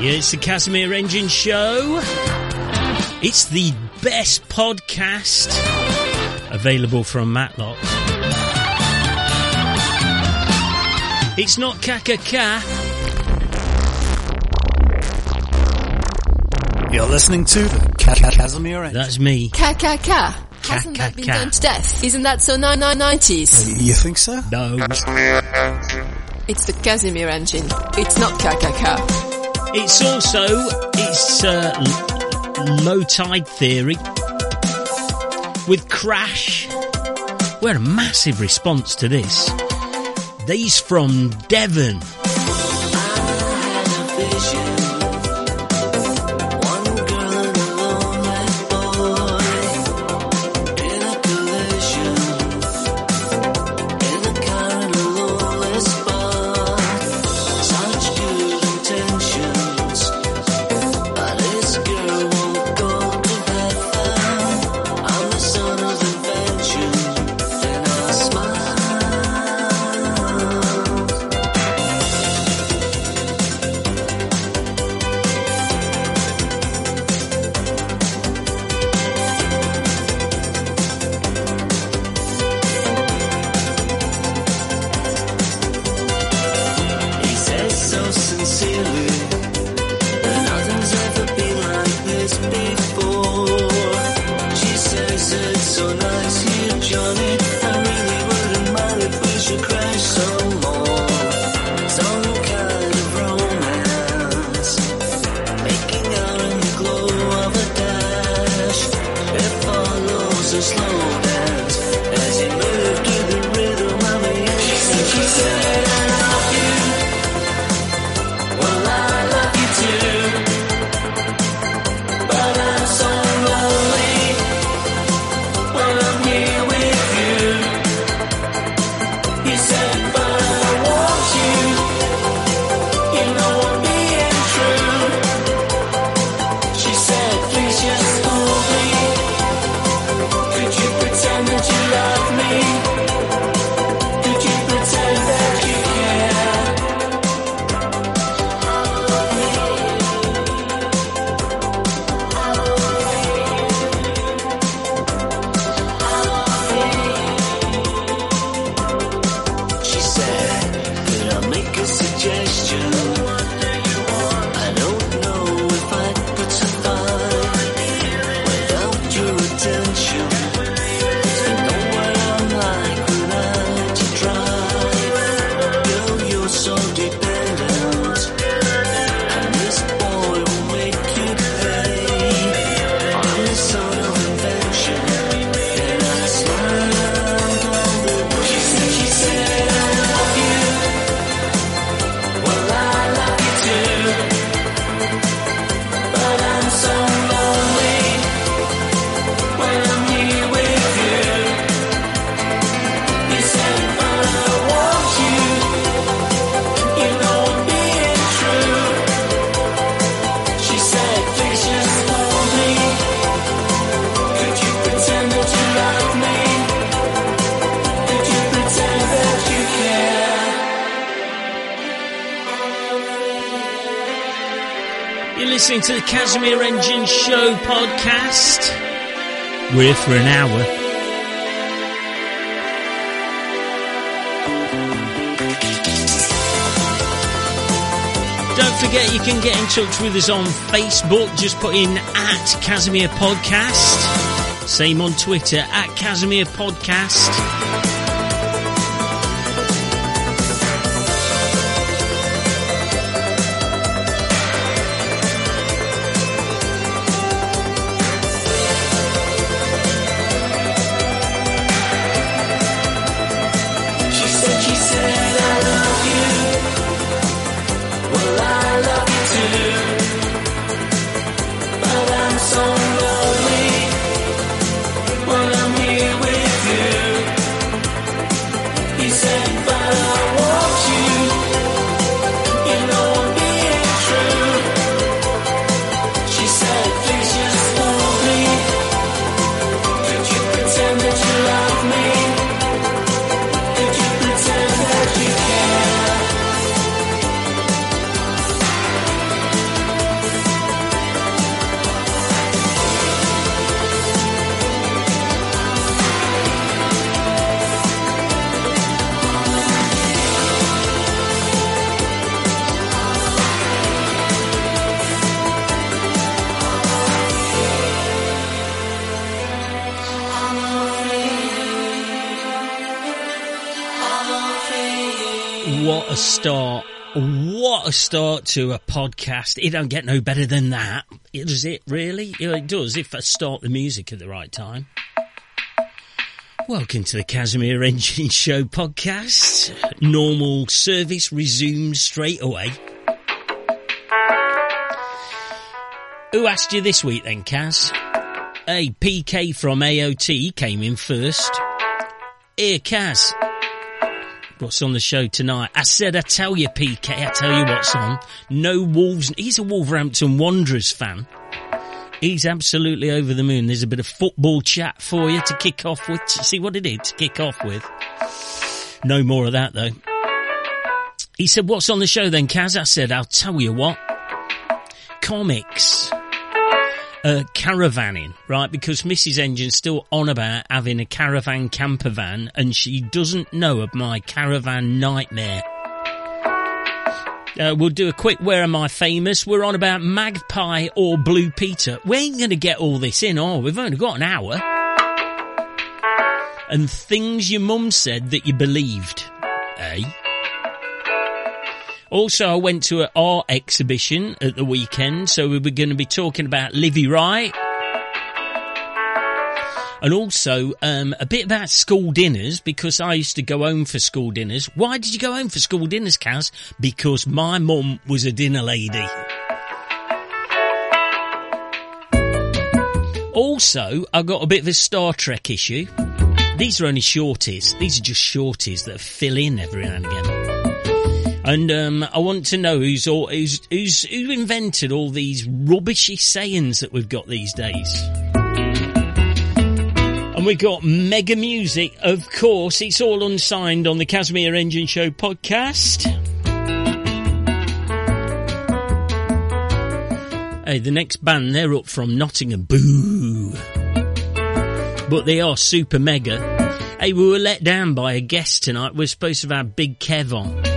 Yeah, it's the Casimir Engine Show. It's the best podcast available from Matlock. It's not Kakaka. You're listening to the Casimir Engine. That's me. Kakaka. Hasn't that been done to death? Isn't that so 990s? Uh, you think so? No. It's the Casimir Engine. It's not KKK. It's also it's uh, low tide theory with Crash. We're a massive response to this. These from Devon. listening to the Casimir Engine Show podcast. We're for an hour. Don't forget you can get in touch with us on Facebook. Just put in at Casimir Podcast. Same on Twitter at Casimir Podcast. What a start. What a start to a podcast. It don't get no better than that. Does it really? It does if I start the music at the right time. Welcome to the Casimir Engine Show podcast. Normal service resumes straight away. Who asked you this week then, Kaz? A PK from AOT came in first. Here, Kaz. What's on the show tonight? I said I tell you, PK, I tell you what's on. No Wolves. He's a Wolverhampton Wanderers fan. He's absolutely over the moon. There's a bit of football chat for you to kick off with. See what it is to kick off with. No more of that though. He said, what's on the show then, Kaz? I said, I'll tell you what. Comics uh, caravanning, right? Because Mrs. Engine's still on about having a caravan camper van and she doesn't know of my caravan nightmare. Uh, we'll do a quick Where Am I Famous? We're on about Magpie or Blue Peter. We ain't going to get all this in, oh, we've only got an hour. And things your mum said that you believed, eh? Also, I went to an art exhibition at the weekend, so we were going to be talking about Livy Wright. And also, um, a bit about school dinners, because I used to go home for school dinners. Why did you go home for school dinners, Kaz? Because my mum was a dinner lady. Also, I got a bit of a Star Trek issue. These are only shorties. These are just shorties that fill in every now and again. And um, I want to know who's, all, who's, who's who invented all these rubbishy sayings that we've got these days. And we got mega music, of course. It's all unsigned on the Casimir Engine Show podcast. Hey, the next band, they're up from Nottingham. Boo! But they are super mega. Hey, we were let down by a guest tonight. We're supposed to have Big Kev on.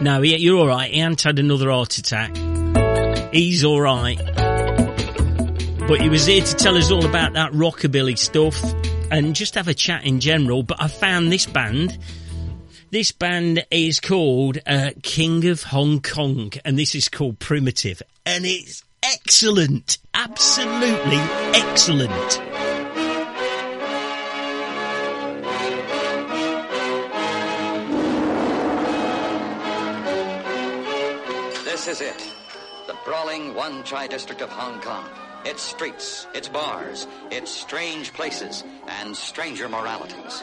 No, he, you're all right. He hasn't had another heart attack. He's all right. But he was here to tell us all about that rockabilly stuff and just have a chat in general. But I found this band. This band is called uh, King of Hong Kong, and this is called Primitive, and it's excellent, absolutely excellent. This is it. The brawling Wan Chai district of Hong Kong. Its streets, its bars, its strange places, and stranger moralities.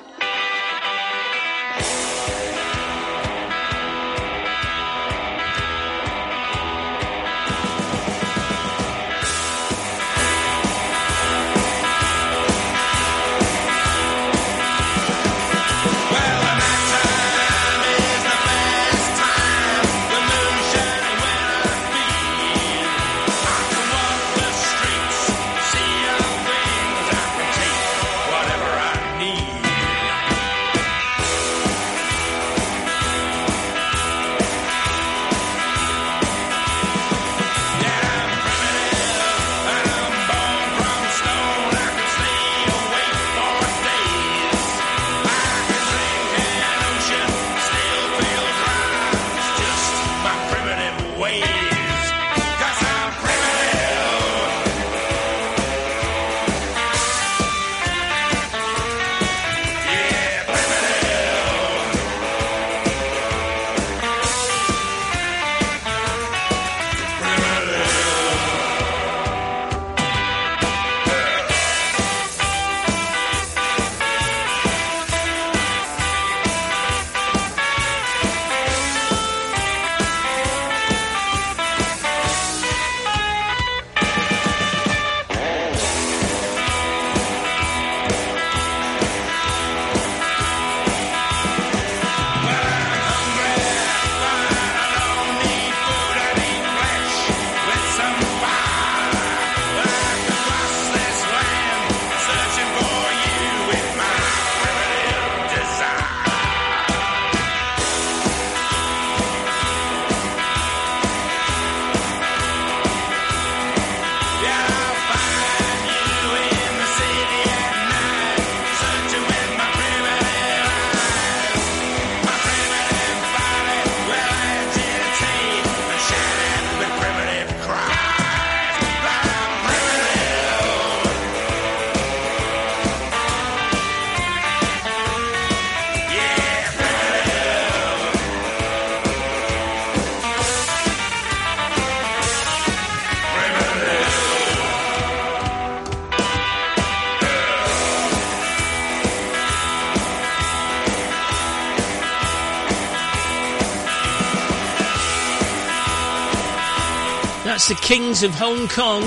That's the Kings of Hong Kong.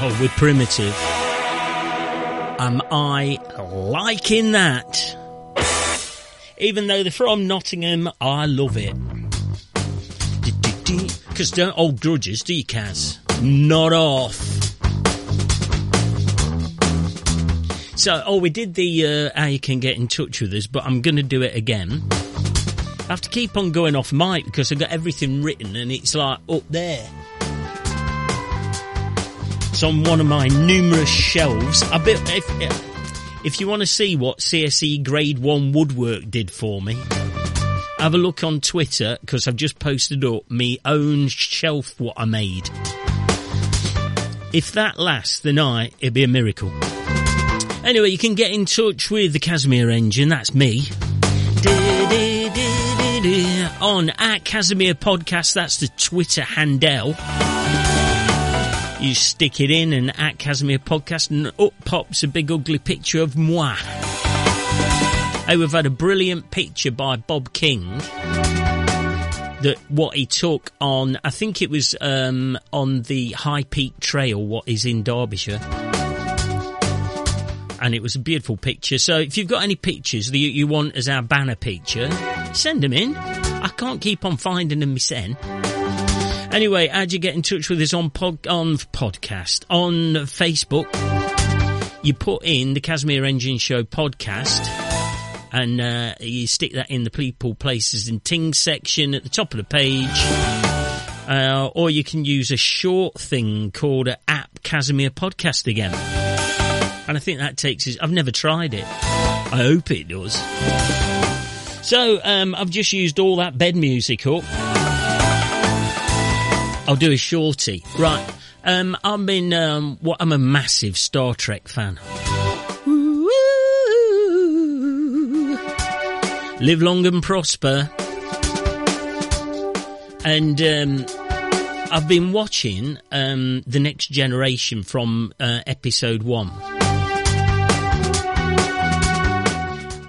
Oh, we're primitive. Am I liking that? Even though they're from Nottingham, I love it. Because don't hold grudges, do you, Kaz? Not off. So, oh, we did the uh, how you can get in touch with us, but I'm going to do it again. I have to keep on going off mic because I've got everything written and it's like up there. It's on one of my numerous shelves. If, if you want to see what CSE Grade 1 woodwork did for me, have a look on Twitter because I've just posted up me own shelf what I made. If that lasts the night, it'd be a miracle. Anyway, you can get in touch with the Casimir engine, that's me on at Casimir Podcast. That's the Twitter handle. You stick it in and at Casimir Podcast, and up pops a big ugly picture of moi. Hey, we've had a brilliant picture by Bob King. That what he took on, I think it was um, on the High Peak Trail, what is in Derbyshire and it was a beautiful picture. So if you've got any pictures that you, you want as our banner picture, send them in. I can't keep on finding them myself. Anyway, how'd you get in touch with us on pod, on podcast on Facebook? You put in the Casimir Engine Show podcast, and uh, you stick that in the people, places, and things section at the top of the page. Uh, or you can use a short thing called app Casimir Podcast again. And I think that takes us. I've never tried it. I hope it does. So um, I've just used all that bed music up. I'll do a shorty. Right. Um, I'm in. Um, what? I'm a massive Star Trek fan. Live long and prosper. And um, I've been watching um, the Next Generation from uh, episode one.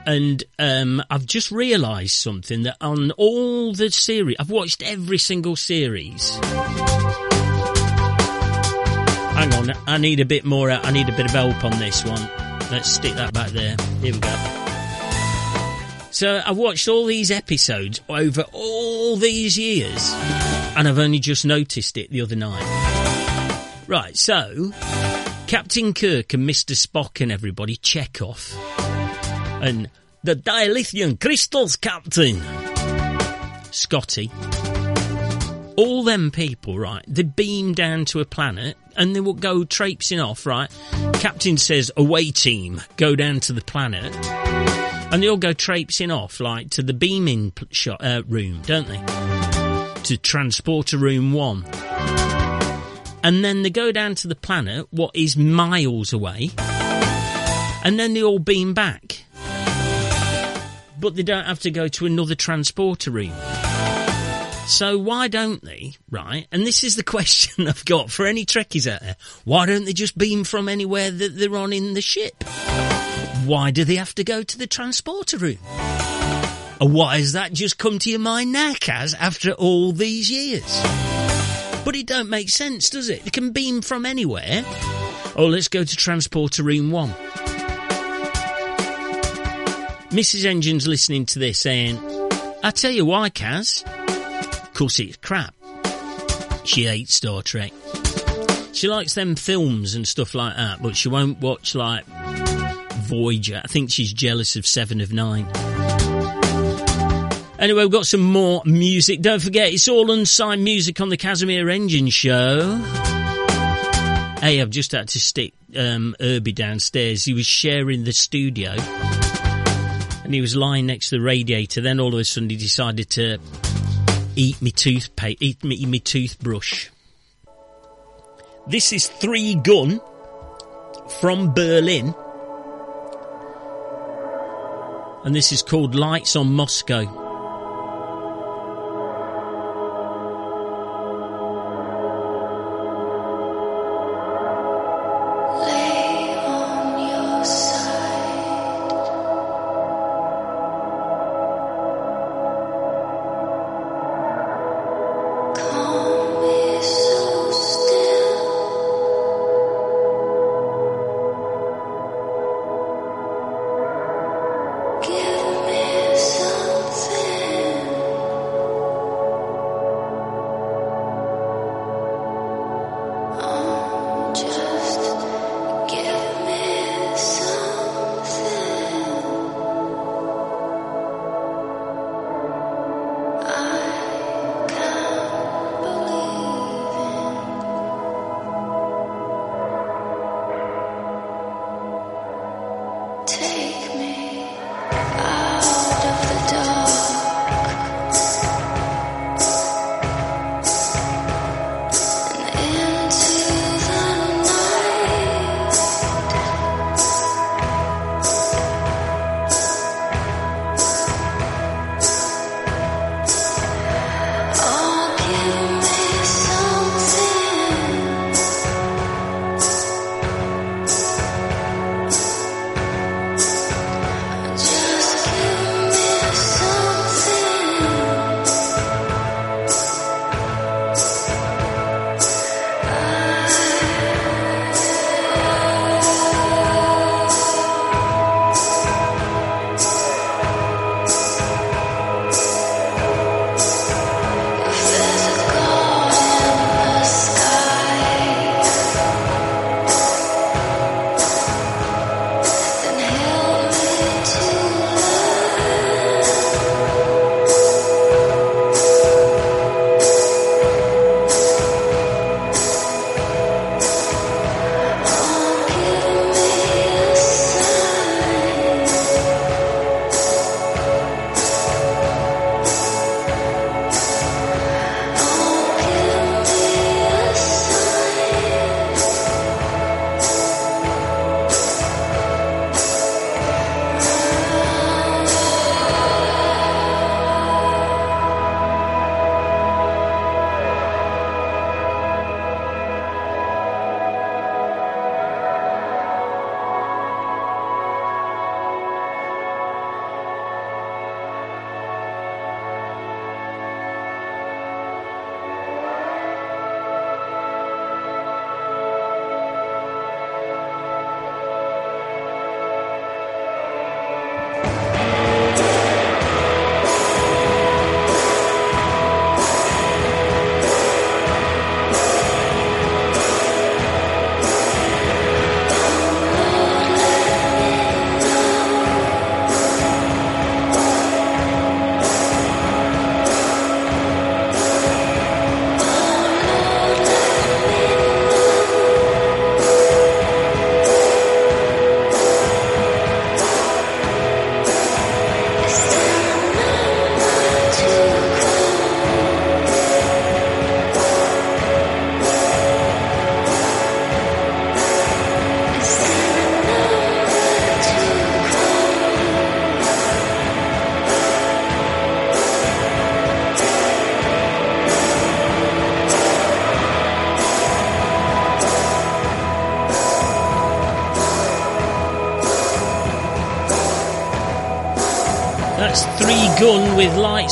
And um, I've just realised something that on all the series, I've watched every single series. Hang on, I need a bit more. I need a bit of help on this one. Let's stick that back there. Here we go. So I've watched all these episodes over all these years, and I've only just noticed it the other night. Right, so Captain Kirk and Mr. Spock and everybody check off and the dilithium crystals, Captain. Scotty. All them people, right, they beam down to a planet and they will go traipsing off, right? Captain says, away team, go down to the planet. And they all go traipsing off, like, to the beaming shot, uh, room, don't they? To transporter room one. And then they go down to the planet, what is miles away. And then they all beam back but they don't have to go to another transporter room. So why don't they, right? And this is the question I've got for any Trekkies out there. Why don't they just beam from anywhere that they're on in the ship? Why do they have to go to the transporter room? And why has that just come to your mind now, Kaz, after all these years? But it don't make sense, does it? They can beam from anywhere. Oh, let's go to transporter room one. Mrs. Engine's listening to this saying, I tell you why, Kaz. Of course it's crap. She hates Star Trek. She likes them films and stuff like that, but she won't watch like Voyager. I think she's jealous of Seven of Nine. Anyway, we've got some more music. Don't forget, it's all unsigned music on the Casimir Engine Show. Hey, I've just had to stick um, Herbie downstairs. He was sharing the studio and he was lying next to the radiator. Then all of a sudden he decided to eat me toothpaste, eat me, me toothbrush. This is Three Gun from Berlin. And this is called Lights on Moscow.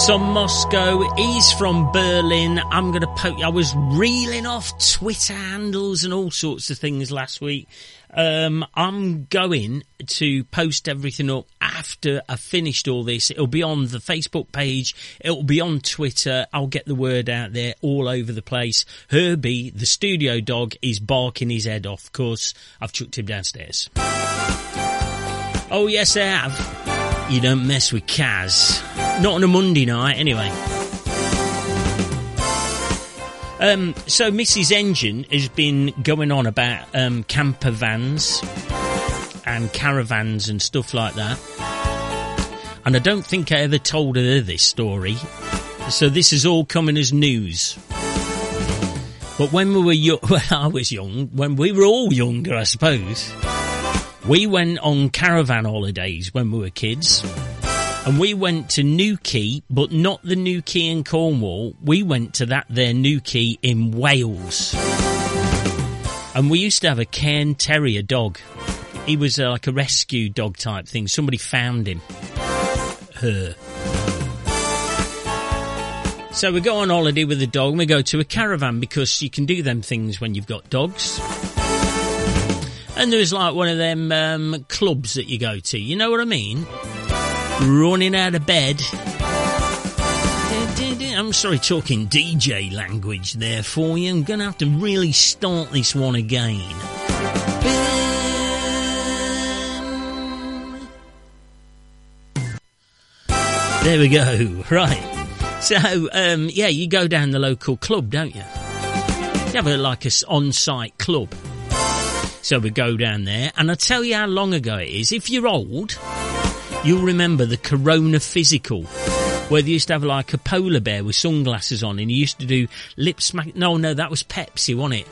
On Moscow. He's from Berlin. I'm going to poke. I was reeling off Twitter handles and all sorts of things last week. Um, I'm going to post everything up after I've finished all this. It'll be on the Facebook page. It'll be on Twitter. I'll get the word out there all over the place. Herbie, the studio dog, is barking his head off. Of course, I've chucked him downstairs. Oh, yes, I have. You don't mess with Kaz. Not on a Monday night, anyway. Um, so Mrs. Engine has been going on about um, camper vans and caravans and stuff like that. And I don't think I ever told her this story. So this is all coming as news. But when we were young, well, I was young, when we were all younger, I suppose, we went on caravan holidays when we were kids. And we went to Newquay, but not the Newquay in Cornwall. We went to that there Newquay in Wales. And we used to have a Cairn Terrier dog. He was uh, like a rescue dog type thing. Somebody found him. Her. So we go on holiday with the dog and we go to a caravan because you can do them things when you've got dogs. And there's like one of them um, clubs that you go to. You know what I mean? Running out of bed. I'm sorry, talking DJ language there for you. I'm going to have to really start this one again. There we go. Right. So, um, yeah, you go down the local club, don't you? You have a, like a on-site club. So we go down there, and I tell you how long ago it is. If you're old, you'll remember the Corona Physical, where they used to have like a polar bear with sunglasses on, and he used to do lip smack. No, no, that was Pepsi, wasn't it?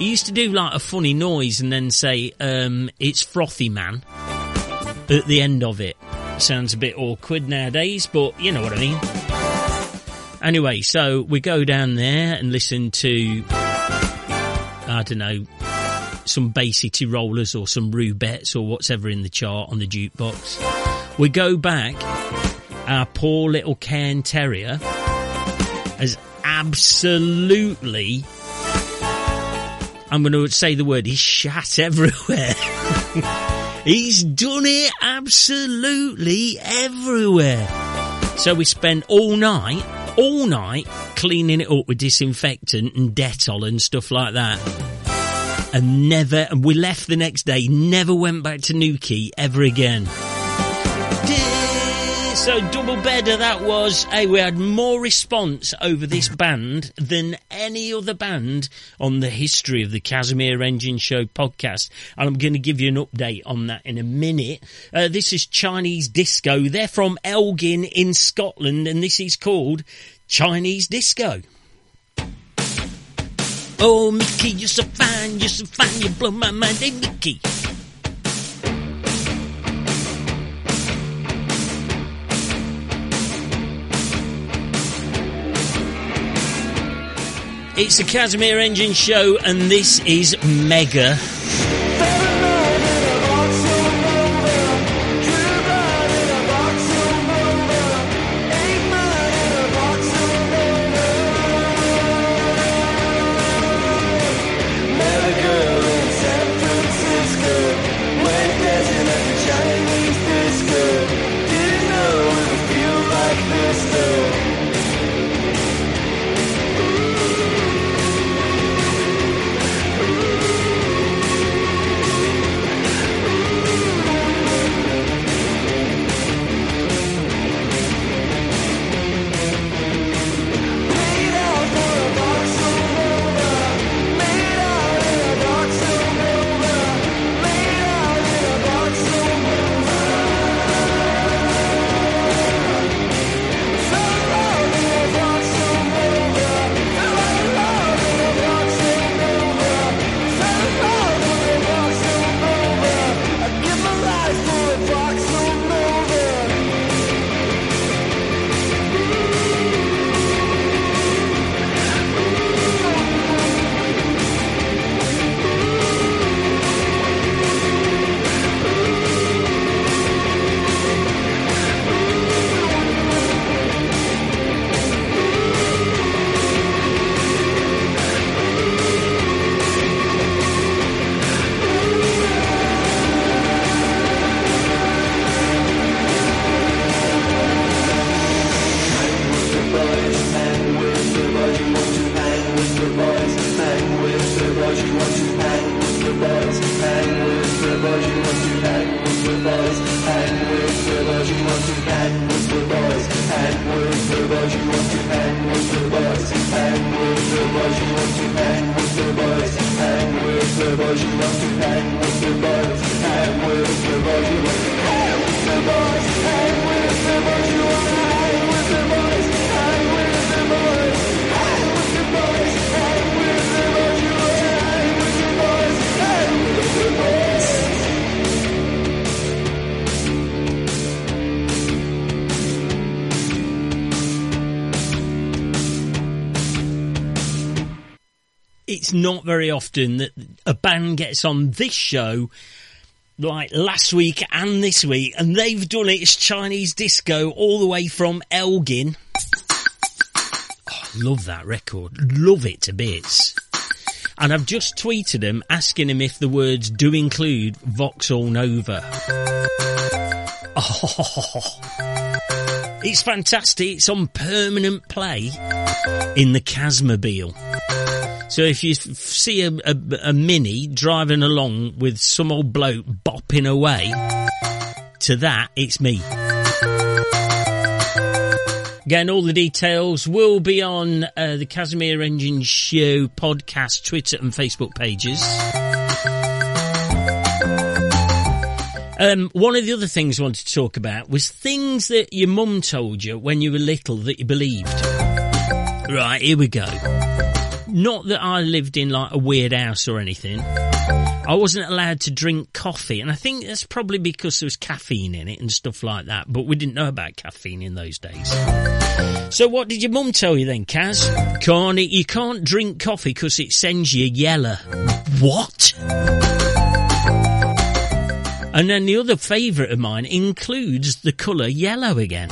He used to do like a funny noise and then say, um, "It's frothy, man." At the end of it, sounds a bit awkward nowadays, but you know what I mean. Anyway, so we go down there and listen to, I don't know, some City Rollers or some Rubettes or whatever in the chart on the jukebox. We go back, our poor little Cairn Terrier has absolutely, I'm going to say the word, he's shat everywhere. he's done it absolutely everywhere. So we spent all night, all night cleaning it up with disinfectant and Dettol and stuff like that and never, and we left the next day, never went back to Newquay ever again. So double better that was. Hey, we had more response over this band than any other band on the history of the Casimir Engine Show podcast. And I'm going to give you an update on that in a minute. Uh, this is Chinese Disco. They're from Elgin in Scotland and this is called Chinese Disco. Oh, Mickey, you're so fine, you're so fine, you blow my mind. Hey, Mickey. It's the Casimir Engine Show, and this is Mega. And with the boys. you want to, and with the boys. And with the boys. you want to, and with the boys. And with the boys. you want to, and with the boys. And with the boys. you want to, and with the boys. And with the boys. you want to, and with the boys. It's not very often that a band gets on this show like last week and this week, and they've done it. It's Chinese disco all the way from Elgin. Oh, love that record. Love it to bits. And I've just tweeted him asking him if the words do include Vauxhall Nova. Oh, it's fantastic. It's on permanent play in the Casmobile. So if you see a, a, a mini driving along with some old bloke bopping away, to that, it's me. Again, all the details will be on uh, the Casimir Engine Show podcast, Twitter and Facebook pages. Um, one of the other things I wanted to talk about was things that your mum told you when you were little that you believed. Right, here we go. Not that I lived in like a weird house or anything. I wasn't allowed to drink coffee, and I think that's probably because there was caffeine in it and stuff like that, but we didn't know about caffeine in those days. So what did your mum tell you then, Kaz? Can't you can't drink coffee because it sends you yellow. What? And then the other favourite of mine includes the colour yellow again.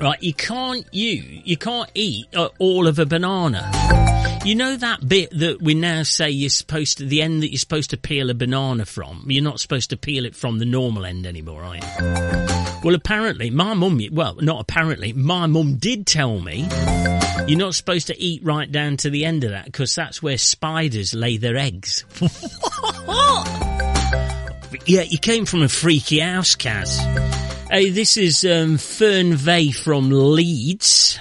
Right, you can't you you can't eat uh, all of a banana. You know that bit that we now say you're supposed to the end that you're supposed to peel a banana from. You're not supposed to peel it from the normal end anymore, are you? Well, apparently, my mum. Well, not apparently, my mum did tell me you're not supposed to eat right down to the end of that because that's where spiders lay their eggs. yeah, you came from a freaky house, Kaz. Hey, this is um, Fern Veh from Leeds.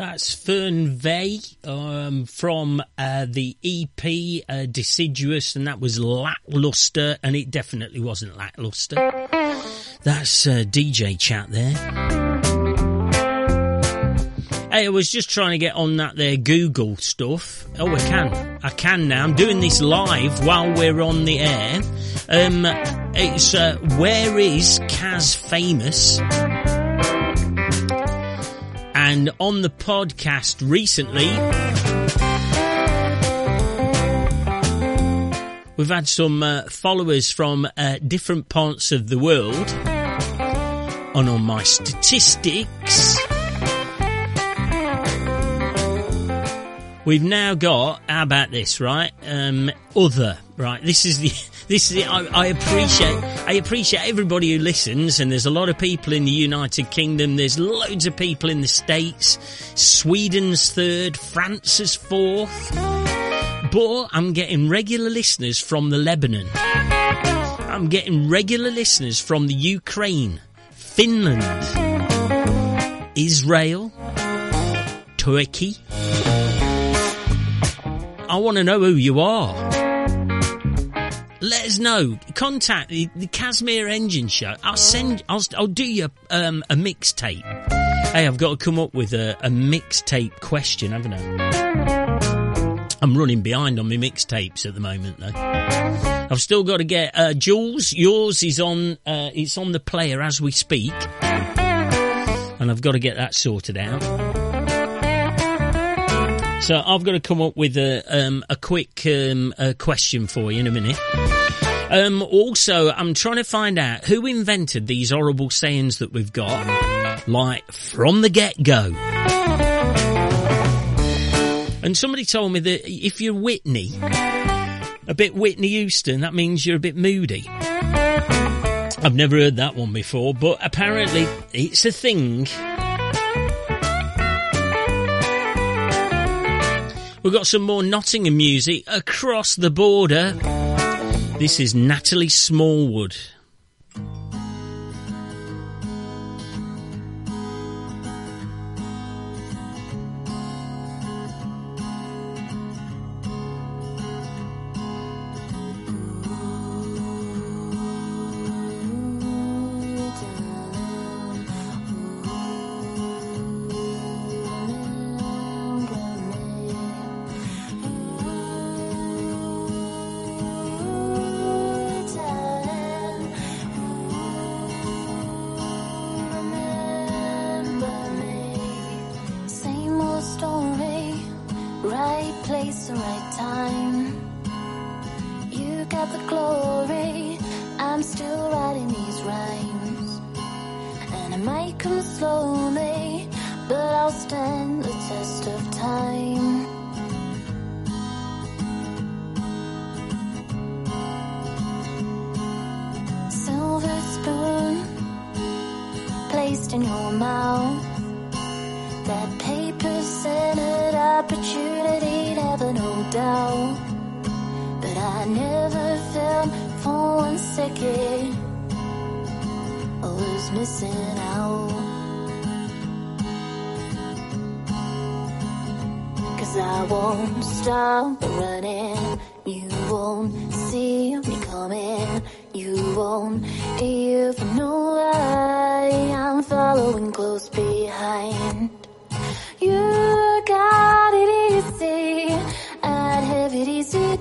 That's Fern Veh um, from uh, the EP uh, Deciduous, and that was lackluster, and it definitely wasn't lackluster. That's uh, DJ chat there. Hey, I was just trying to get on that there Google stuff. Oh, I can. I can now. I'm doing this live while we're on the air. Um, it's uh, Where is Kaz Famous? And on the podcast recently, we've had some uh, followers from uh, different parts of the world. And on my statistics, we've now got, how about this, right? Um, other, right? This is the this is I, I, appreciate I appreciate everybody who listens, and there's a lot of people in the United Kingdom. There's loads of people in the States. Sweden's third, France's fourth. But I'm getting regular listeners from the Lebanon. I'm getting regular listeners from the Ukraine, Finland, Israel, Turkey. I want to know who you are let us know. Contact the, the Casimir Engine Show. I'll send. I'll, I'll do you um, a mixtape. Hey, I've got to come up with a, a mixtape question, haven't I? I'm running behind on my mixtapes at the moment, though. I've still got to get uh, Jules. Yours is on. Uh, it's on the player as we speak, and I've got to get that sorted out. So I've got to come up with a um, a quick um, a question for you in a minute. Um, also, I'm trying to find out who invented these horrible sayings that we've got, like from the get go. And somebody told me that if you're Whitney, a bit Whitney Houston, that means you're a bit moody. I've never heard that one before, but apparently it's a thing. We've got some more Nottingham music across the border. This is Natalie Smallwood.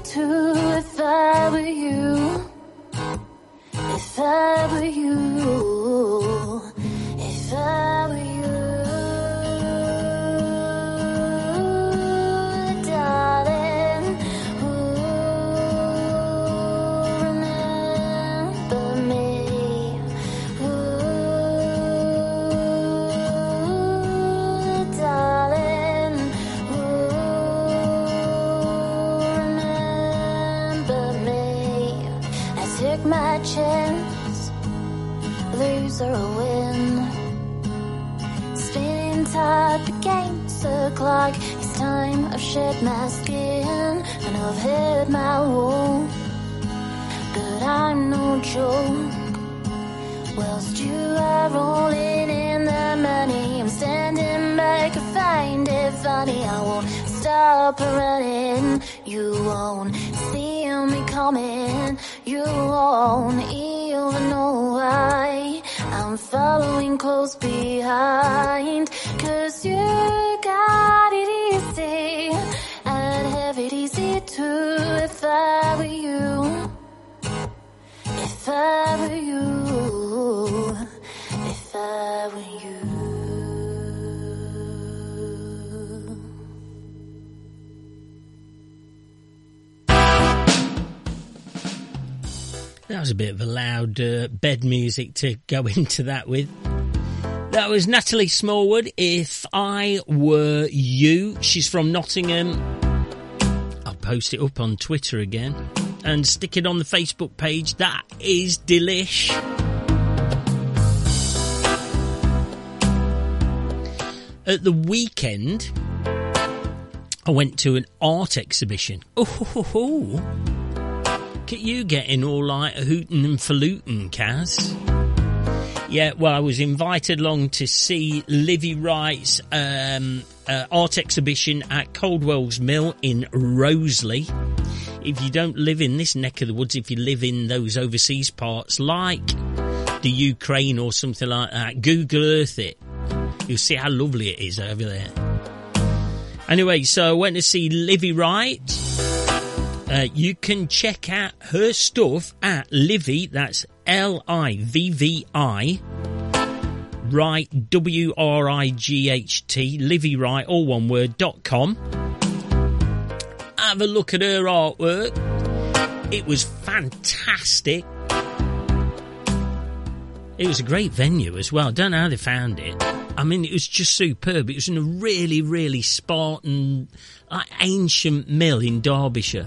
Whilst you are rolling in was a bit of a loud uh, bed music to go into that with. That was Natalie Smallwood. If I were you, she's from Nottingham. I'll post it up on Twitter again and stick it on the Facebook page. That is delish. At the weekend, I went to an art exhibition. Oh, Look at you getting all like a hootin' and falutin', Kaz. Yeah, well, I was invited along to see Livvi Wright's um, uh, art exhibition at Caudwell's Mill in Rowsley. If you don't live in this neck of the woods, if you live in those overseas parts like the Ukraine or something like that, Google Earth it. You'll see how lovely it is over there. Anyway, so I went to see Livvi Wright. Uh, you can check out her stuff at Livvi, that's L I V V I, right, W R I G H T, Livvi Wright, all one word, dot com. Have a look at her artwork. It was fantastic. It was a great venue as well. Don't know how they found it. I mean, it was just superb. It was in a really, really Spartan, uh, ancient mill in Derbyshire.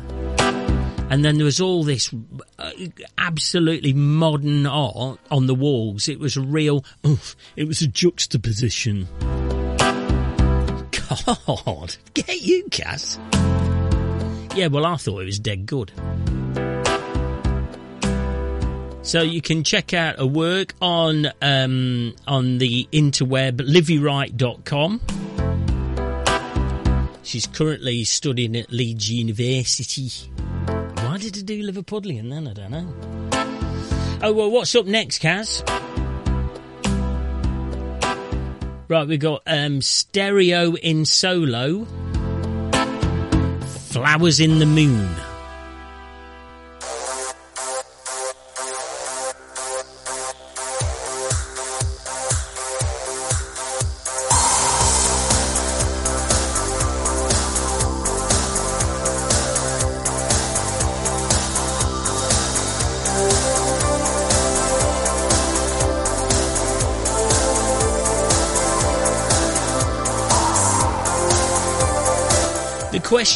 And then there was all this uh, absolutely modern art on the walls. It was a real, oof, it was a juxtaposition. God, get you, Kaz. Yeah, well, I thought it was dead good. So you can check out a work on um, on the interweb, livviwright.com. She's currently studying at Leeds University. Why did I do Liverpudlian then? I don't know. Oh, well, what's up next, Kaz? Right, we've got um, Stereo in Solo, Flowers in the Moon.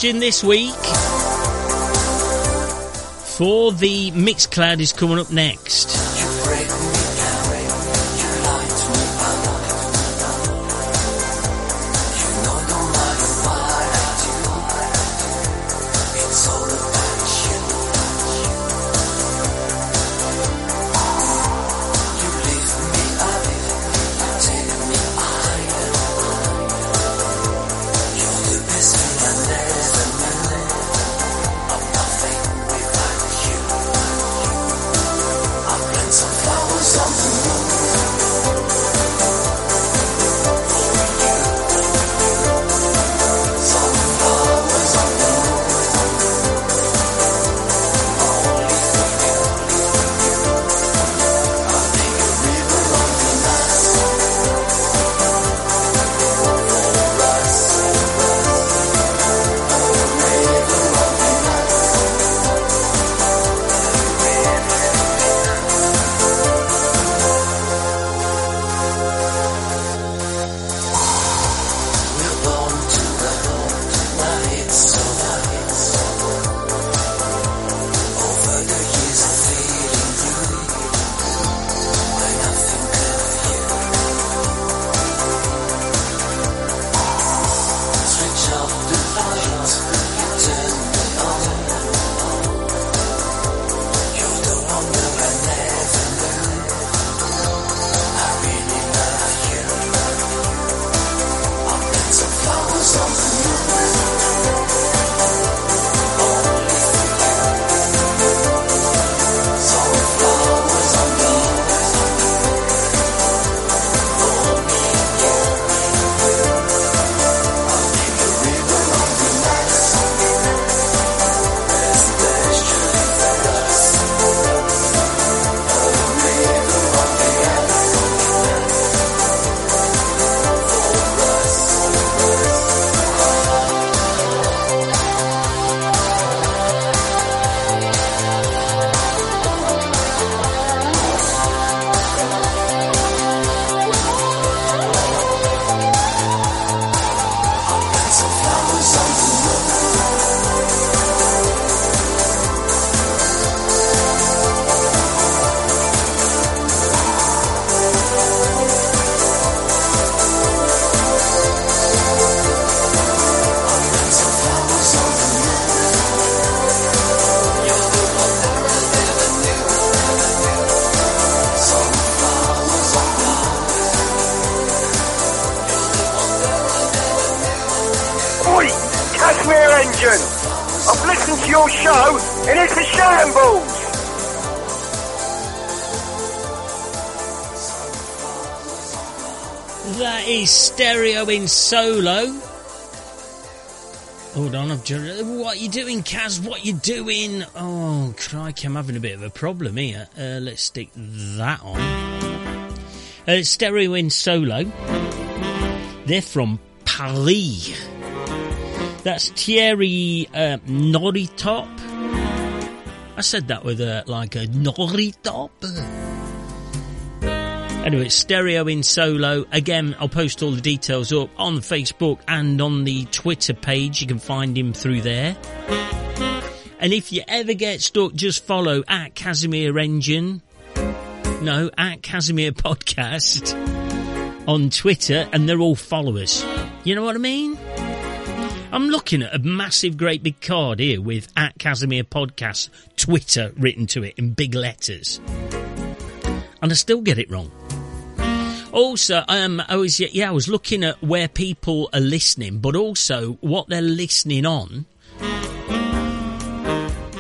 Question this week for the Mixcloud is coming up next. Whole show and it's a shambles. That is stereo in solo. Hold on, I've just, what are you doing, Kaz? What are you doing? Oh, crikey, I'm having a bit of a problem here. Uh, let's stick that on. Uh, stereo in solo. They're from Paris. That's Thierry uh, Noritop. I said that with a like a Noritop. Anyway, stereo in solo. Again, I'll post all the details up on Facebook and on the Twitter page. You can find him through there. And if you ever get stuck, just follow at Casimir Engine. No, at Casimir Podcast on Twitter, and they're all followers. You know what I mean? I'm looking at a massive, great big card here with at Casimir Podcast Twitter written to it in big letters. And I still get it wrong. Also, um, I was yeah, I was looking at where people are listening, but also what they're listening on,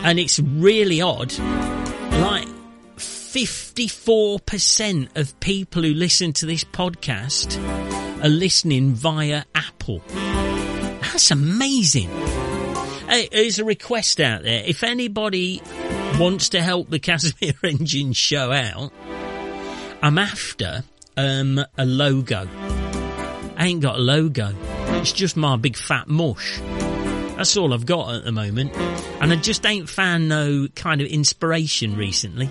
and it's really odd. Like fifty-four percent of people who listen to this podcast are listening via Apple. That's amazing. Hey, there's a request out there. If anybody wants to help the Casimir Engine show out, I'm after um, a logo. I ain't got a logo. It's just my big fat mush. That's all I've got at the moment. And I just ain't found no kind of inspiration recently.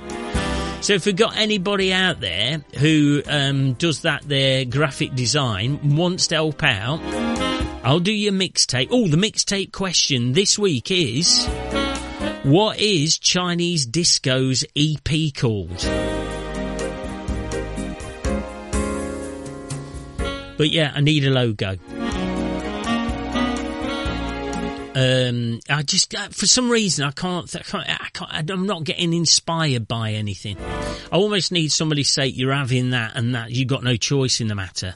So if we've got anybody out there who um, does that their graphic design, wants to help out, I'll do your mixtape. Oh, the mixtape question this week is, what is Chinese Disco's EP called? But yeah, I need a logo. Um, I just uh, for some reason I can't, I can't, I can't. I'm not getting inspired by anything. I almost need somebody to say you're having that and that. You got no choice in the matter.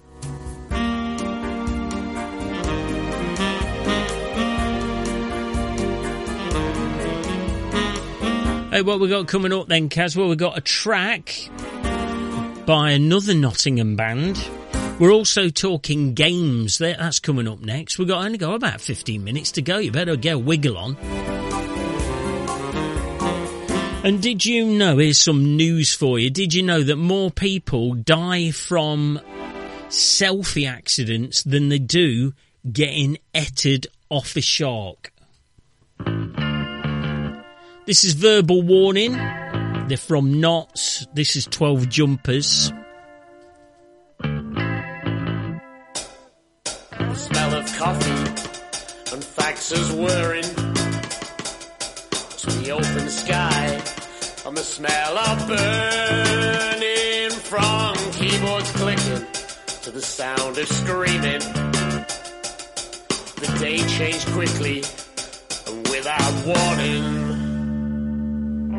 Hey, what we got coming up then, Kaz? Well, we got a track by another Nottingham band. We're also talking games. That's coming up next. We've got only got about 15 minutes to go. You better get a wiggle on. And did you know, here's some news for you. Did you know that more people die from selfie accidents than they do getting etted off a shark? This is verbal warning. They're from Notts. This is 12 jumpers. The smell of coffee and faxes whirring to the open sky and the smell of burning from keyboards clicking to the sound of screaming. The day changed quickly and without warning.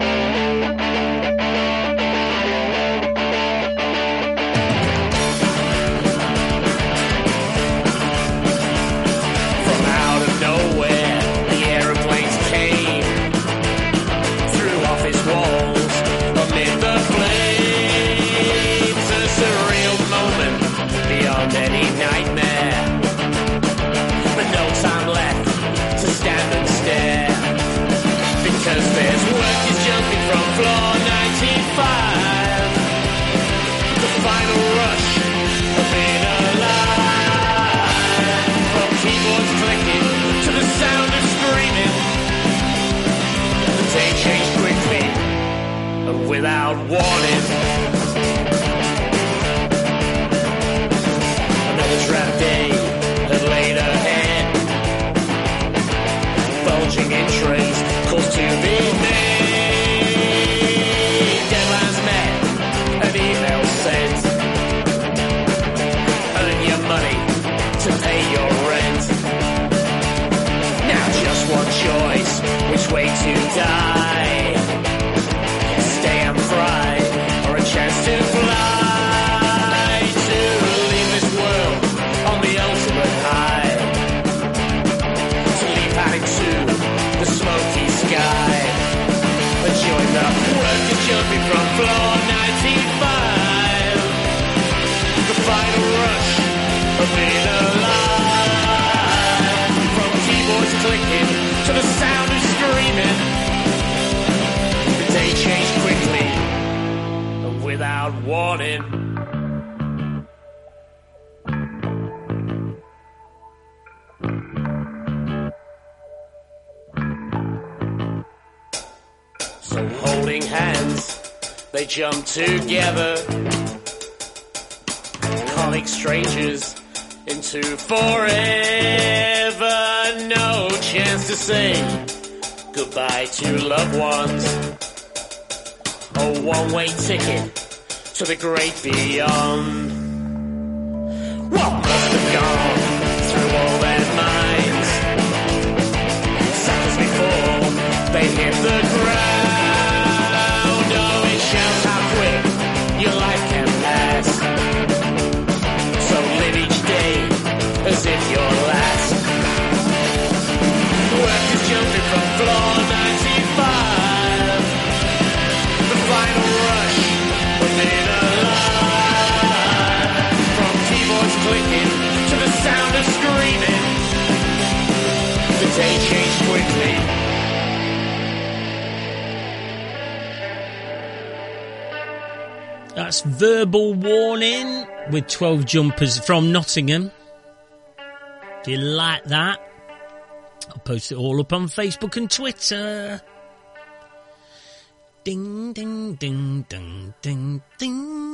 Thank you. They jump together. Comic strangers into forever. No chance to say goodbye to loved ones. A one-way ticket to the great beyond. Screaming. The day changed quickly. That's verbal warning with 12 jumpers from Nottingham. Do you like that? I'll post it all up on Facebook and Twitter. Ding, ding, ding, ding, ding, ding.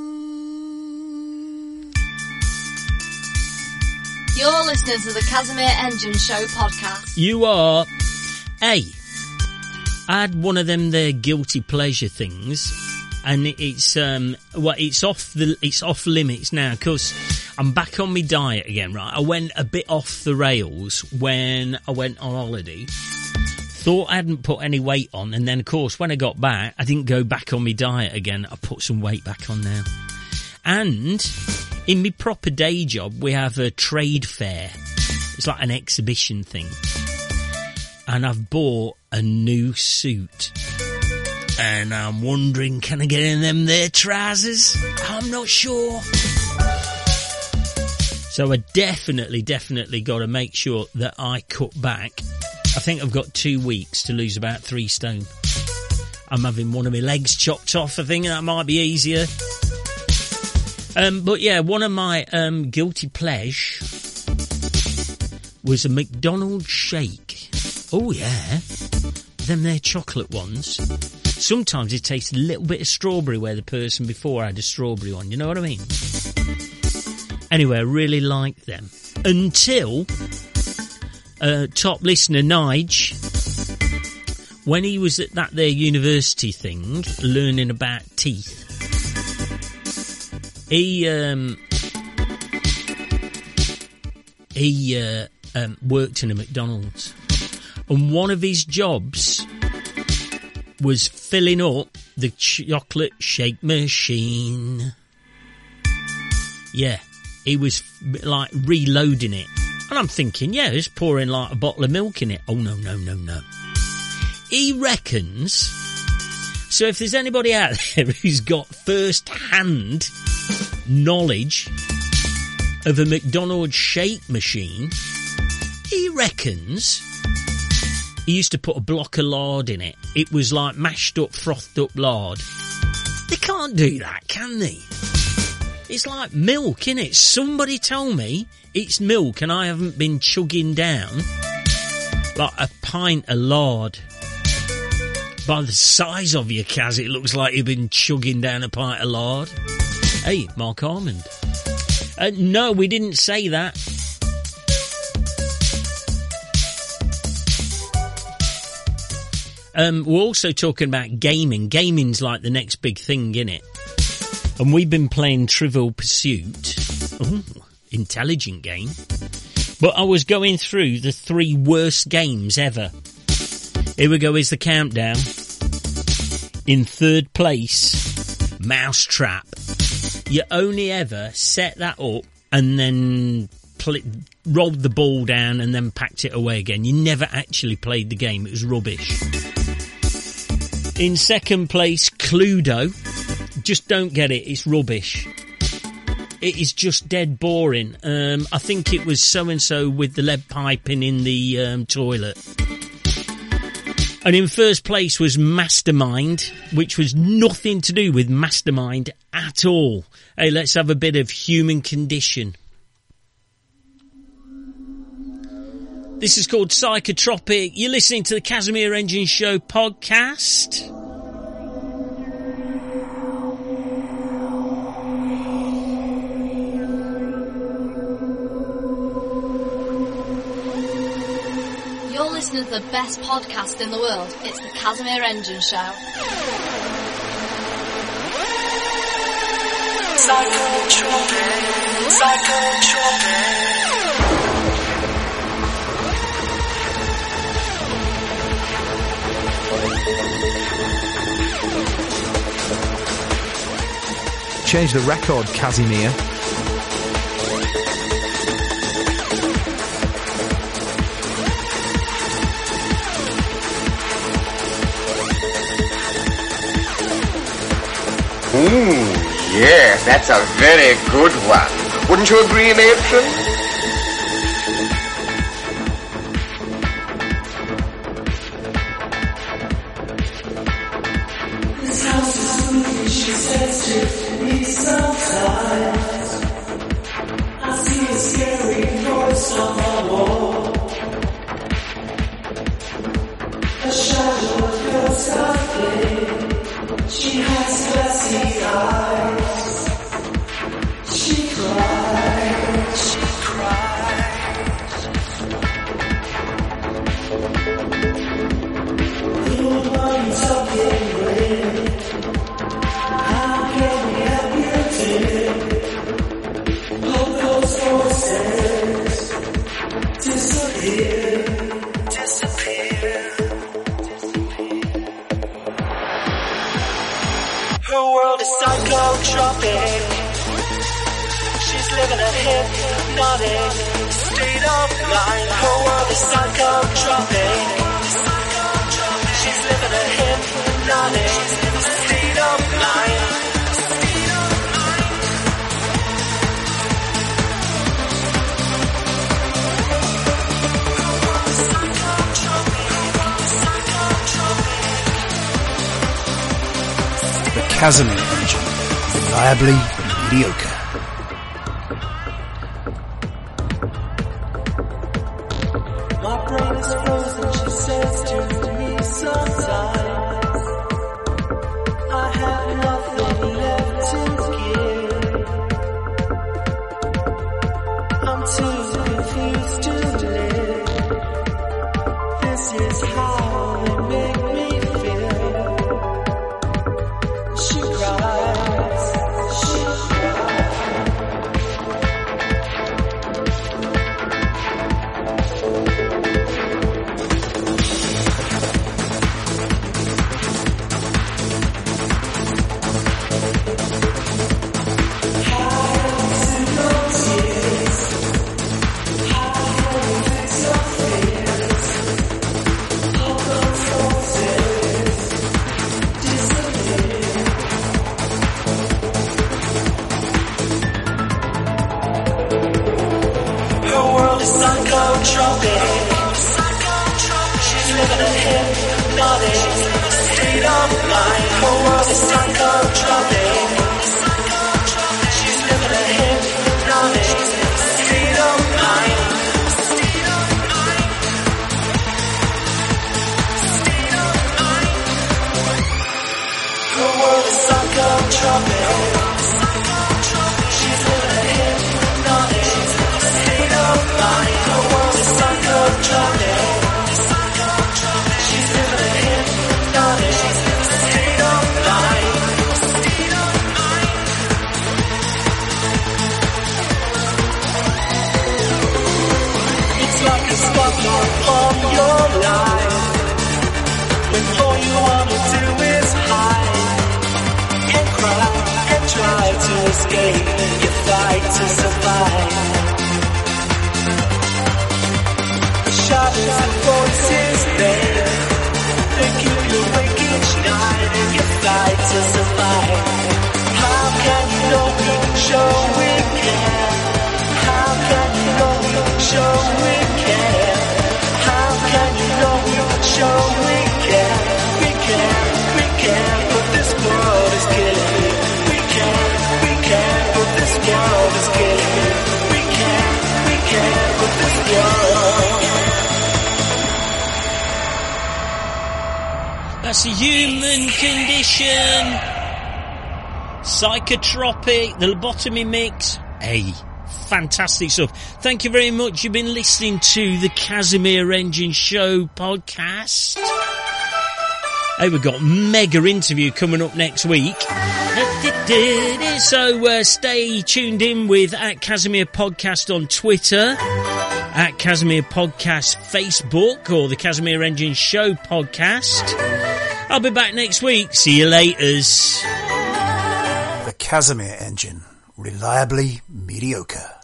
You're listening to the Casimir Engine Show podcast. You are. I had one of them there guilty pleasure things, and it's um, well, it's off the it's off limits now because I'm back on my diet again. Right, I went a bit off the rails when I went on holiday. Thought I hadn't put any weight on, and then of course when I got back, I didn't go back on my diet again. I put some weight back on now, and in my proper day job, we have a trade fair. It's like an exhibition thing and I've bought a new suit. And I'm wondering, can I get in them there trousers? I'm not sure. So I definitely, definitely got to make sure that I cut back. I think I've got two weeks to lose about three stone. I'm having one of my legs chopped off. I think that might be easier. Um, but yeah, one of my um, guilty pleasure was a McDonald's shake. Oh yeah, them there chocolate ones. Sometimes it tastes a little bit of strawberry where the person before had a strawberry one. You know what I mean? Anyway, I really like them until uh, top listener Nige, when he was at that there university thing learning about teeth, he um, he uh, um, worked in a McDonald's, and one of his jobs was filling up the chocolate shake machine. Yeah, he was like reloading it, and I'm thinking, yeah, he's pouring like a bottle of milk in it. Oh no, no, no, no. He reckons. So if there's anybody out there who's got first hand knowledge of a McDonald's shake machine, he reckons he used to put a block of lard in it. It was like mashed up, frothed up lard. They can't do that, can they? It's like milk, isn't it? Somebody tell me it's milk and I haven't been chugging down like a pint of lard. By the size of your Kaz, it looks like you've been chugging down a pint of lard. Hey, Mark Armand. Uh, no, we didn't say that. Um, we're also talking about gaming. Gaming's like the next big thing, innit? And we've been playing Trivial Pursuit. Ooh, intelligent game. But I was going through the three worst games ever. Here we go, is the countdown. In third place, Mousetrap. You only ever set that up and then pl- rolled the ball down and then packed it away again. You never actually played the game, it was rubbish. In second place, Cluedo. Just don't get it, it's rubbish it is just dead boring. Um, I think it was so and so with the lead piping in the um, toilet. And in first place was Mastermind, which was nothing to do with Mastermind at all. Hey, let's have a bit of human condition. This is called Psychotropic. You're listening to the Casimir Engine Show podcast. listening to the best podcast in the world. It's the Casimir Engine Show. Change the record, Casimir. Ooh, yes, that's a very good one. Wouldn't you agree, Matron? chasm engine. Reliably mediocre. Human condition. Psychotropic, the lobotomy mix. Hey, fantastic stuff. Thank you very much. You've been listening to the Casimir Engine Show podcast. Hey, we've got mega interview coming up next week. So uh, stay tuned in with at Casimir Podcast on Twitter, at Casimir Podcast Facebook, or the Casimir Engine Show podcast. I'll be back next week. See you laters. The Casimir engine. Reliably mediocre.